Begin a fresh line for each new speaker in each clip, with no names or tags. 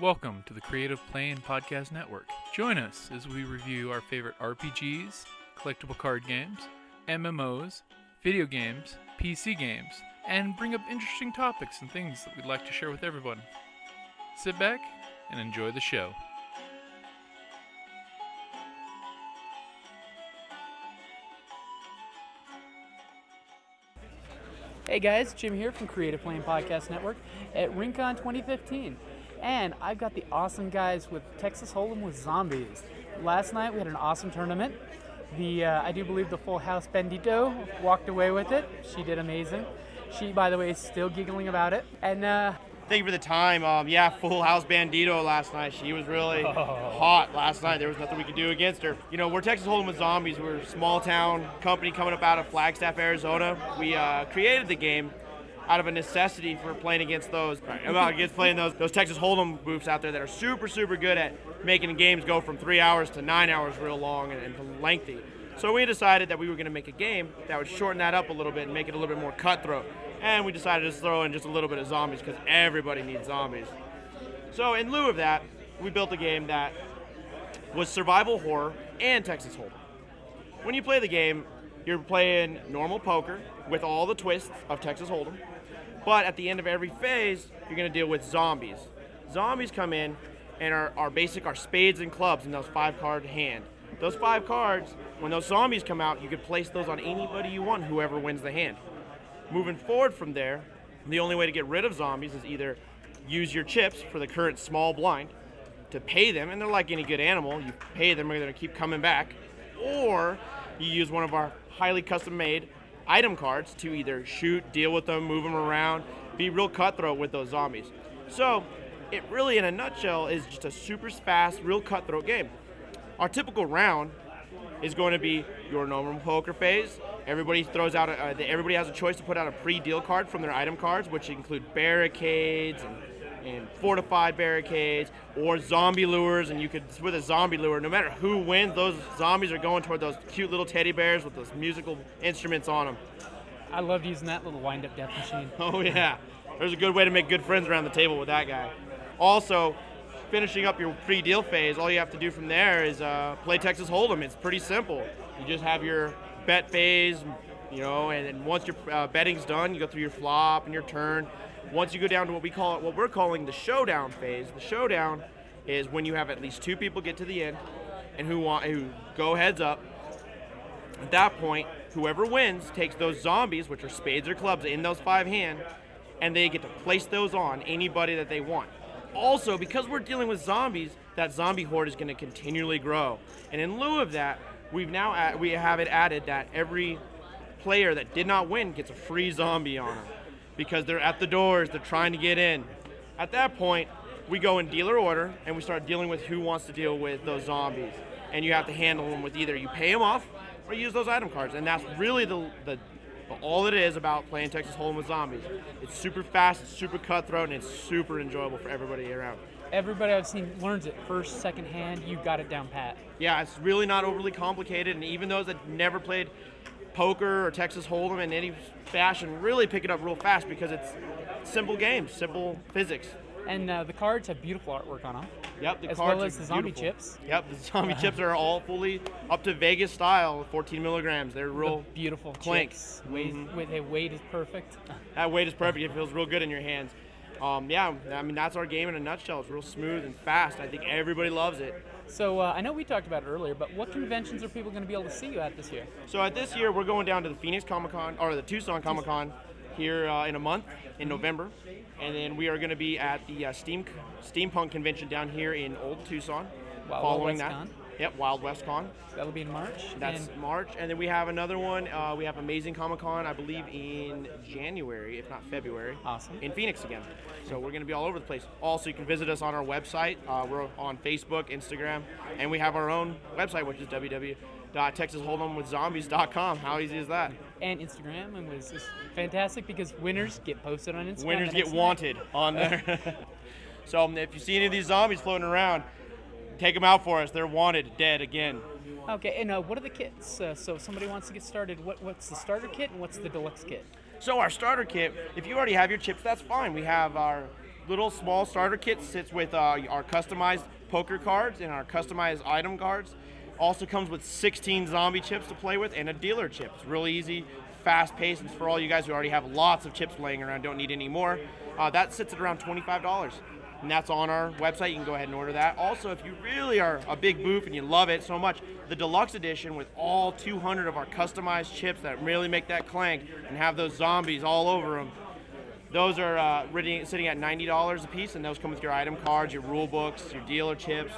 Welcome to the Creative Playing Podcast Network. Join us as we review our favorite RPGs, collectible card games, MMOs, video games, PC games, and bring up interesting topics and things that we'd like to share with everyone. Sit back and enjoy the show.
Hey guys, Jim here from Creative Playing Podcast Network at Rincon 2015. And I've got the awesome guys with Texas Hold'em with Zombies. Last night we had an awesome tournament. The uh, I do believe the Full House Bandito walked away with it. She did amazing. She, by the way, is still giggling about it. And uh,
Thank you for the time. Um, yeah, Full House Bandito last night. She was really hot last night. There was nothing we could do against her. You know, we're Texas Hold'em with Zombies. We're a small town company coming up out of Flagstaff, Arizona. We uh, created the game out of a necessity for playing against those, against playing those those Texas Hold'em groups out there that are super super good at making games go from three hours to nine hours real long and, and lengthy. So we decided that we were going to make a game that would shorten that up a little bit and make it a little bit more cutthroat. And we decided to throw in just a little bit of zombies because everybody needs zombies. So in lieu of that, we built a game that was survival horror and Texas Hold'em. When you play the game, you're playing normal poker with all the twists of Texas Hold'em, but at the end of every phase, you're going to deal with zombies. Zombies come in and are, are basic are spades and clubs in those five card hand. Those five cards, when those zombies come out, you could place those on anybody you want, whoever wins the hand. Moving forward from there, the only way to get rid of zombies is either use your chips for the current small blind to pay them, and they're like any good animal, you pay them, they're to keep coming back, or you use one of our highly custom made item cards to either shoot, deal with them, move them around, be real cutthroat with those zombies. So, it really, in a nutshell, is just a super fast, real cutthroat game. Our typical round is going to be your normal poker phase. Everybody throws out. A, uh, everybody has a choice to put out a pre-deal card from their item cards, which include barricades and, and fortified barricades or zombie lures. And you could with a zombie lure, no matter who wins, those zombies are going toward those cute little teddy bears with those musical instruments on them.
I loved using that little wind-up death machine.
Oh yeah, there's a good way to make good friends around the table with that guy. Also, finishing up your pre-deal phase, all you have to do from there is uh, play Texas Hold'em. It's pretty simple. You just have your bet phase, you know, and then once your uh, betting's done, you go through your flop and your turn. Once you go down to what we call what we're calling the showdown phase. The showdown is when you have at least two people get to the end, and who want who go heads up. At that point, whoever wins takes those zombies, which are spades or clubs, in those five hand, and they get to place those on anybody that they want also because we're dealing with zombies that zombie horde is going to continually grow and in lieu of that we've now add, we have it added that every player that did not win gets a free zombie on them because they're at the doors they're trying to get in at that point we go in dealer order and we start dealing with who wants to deal with those zombies and you have to handle them with either you pay them off or use those item cards and that's really the, the all it is about playing Texas Hold'em with zombies. It's super fast, it's super cutthroat, and it's super enjoyable for everybody around.
Everybody I've seen learns it first, second hand. You got it down pat.
Yeah, it's really not overly complicated, and even those that never played poker or Texas Hold'em in any fashion really pick it up real fast because it's simple games, simple physics.
And uh, the cards have beautiful artwork on them.
Yep, the
as
cards
well
are
as the zombie
beautiful.
chips.
Yep, the zombie chips are all fully up to Vegas style, 14 milligrams. They're real.
The beautiful
clink.
chips. Weight,
Mhm.
weight, weight is perfect.
That weight is perfect. It feels real good in your hands. Um, yeah, I mean that's our game in a nutshell. It's real smooth and fast. I think everybody loves it.
So uh, I know we talked about it earlier, but what conventions are people going to be able to see you at this year?
So at this year, we're going down to the Phoenix Comic Con or the Tucson Comic Con here uh, in a month in November, and then we are going to be at the uh, Steam Steampunk Convention down here in Old Tucson.
Wild
following that. Yep, Wild West Con.
That'll be in March.
That's
and
March, and then we have another one. Uh, we have Amazing Comic Con, I believe, in January, if not February.
Awesome.
In Phoenix again. So we're going to be all over the place. Also, you can visit us on our website. Uh, we're on Facebook, Instagram, and we have our own website, which is www.texashold'emwithzombies.com. How easy is that?
and Instagram, and was just fantastic because winners get posted on Instagram.
Winners get
night.
wanted on there. so um, if you see any of these zombies floating around, take them out for us. They're wanted, dead again.
Okay, and uh, what are the kits? Uh, so if somebody wants to get started, what, what's the starter kit and what's the deluxe kit?
So our starter kit, if you already have your chips, that's fine. We have our little small starter kit sits with uh, our customized poker cards and our customized item cards. Also comes with 16 zombie chips to play with and a dealer chip. It's really easy, fast paced. and for all you guys who already have lots of chips laying around, don't need any more. Uh, that sits at around $25 and that's on our website. You can go ahead and order that. Also, if you really are a big boof and you love it so much, the deluxe edition with all 200 of our customized chips that really make that clank and have those zombies all over them. Those are uh, sitting at $90 a piece, and those come with your item cards, your rule books, your dealer chips,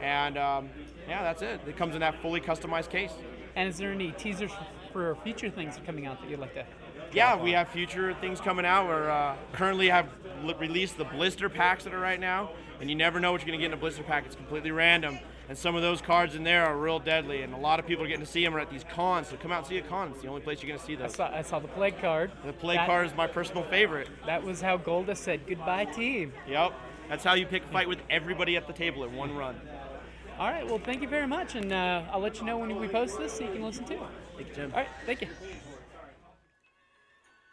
and um, yeah, that's it. It comes in that fully customized case.
And is there any teasers for future things coming out that you'd like to
yeah, we have future things coming out. We're uh, currently have l- released the blister packs that are right now, and you never know what you're going to get in a blister pack. It's completely random, and some of those cards in there are real deadly, and a lot of people are getting to see them at these cons. So come out and see a con. It's the only place you're going to see those.
I saw, I saw the plague card.
The plague that, card is my personal favorite.
That was how Golda said goodbye, team.
Yep, that's how you pick a fight with everybody at the table in one run.
All right, well, thank you very much, and uh, I'll let you know when we post this so you can listen to it.
Thank you, Jim.
All right, thank you.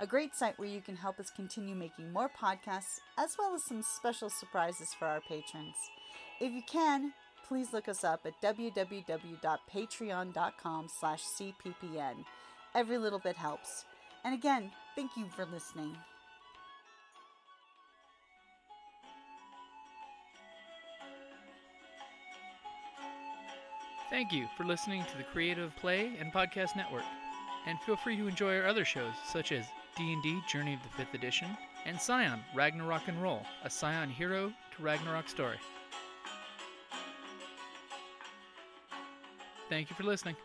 a great site where you can help us continue making more podcasts as well as some special surprises for our patrons. If you can, please look us up at www.patreon.com slash cppn. Every little bit helps. And again, thank you for listening.
Thank you for listening to the Creative Play and Podcast Network. And feel free to enjoy our other shows, such as D&D Journey of the 5th Edition, and Scion Ragnarok and Roll, a Scion hero to Ragnarok story. Thank you for listening.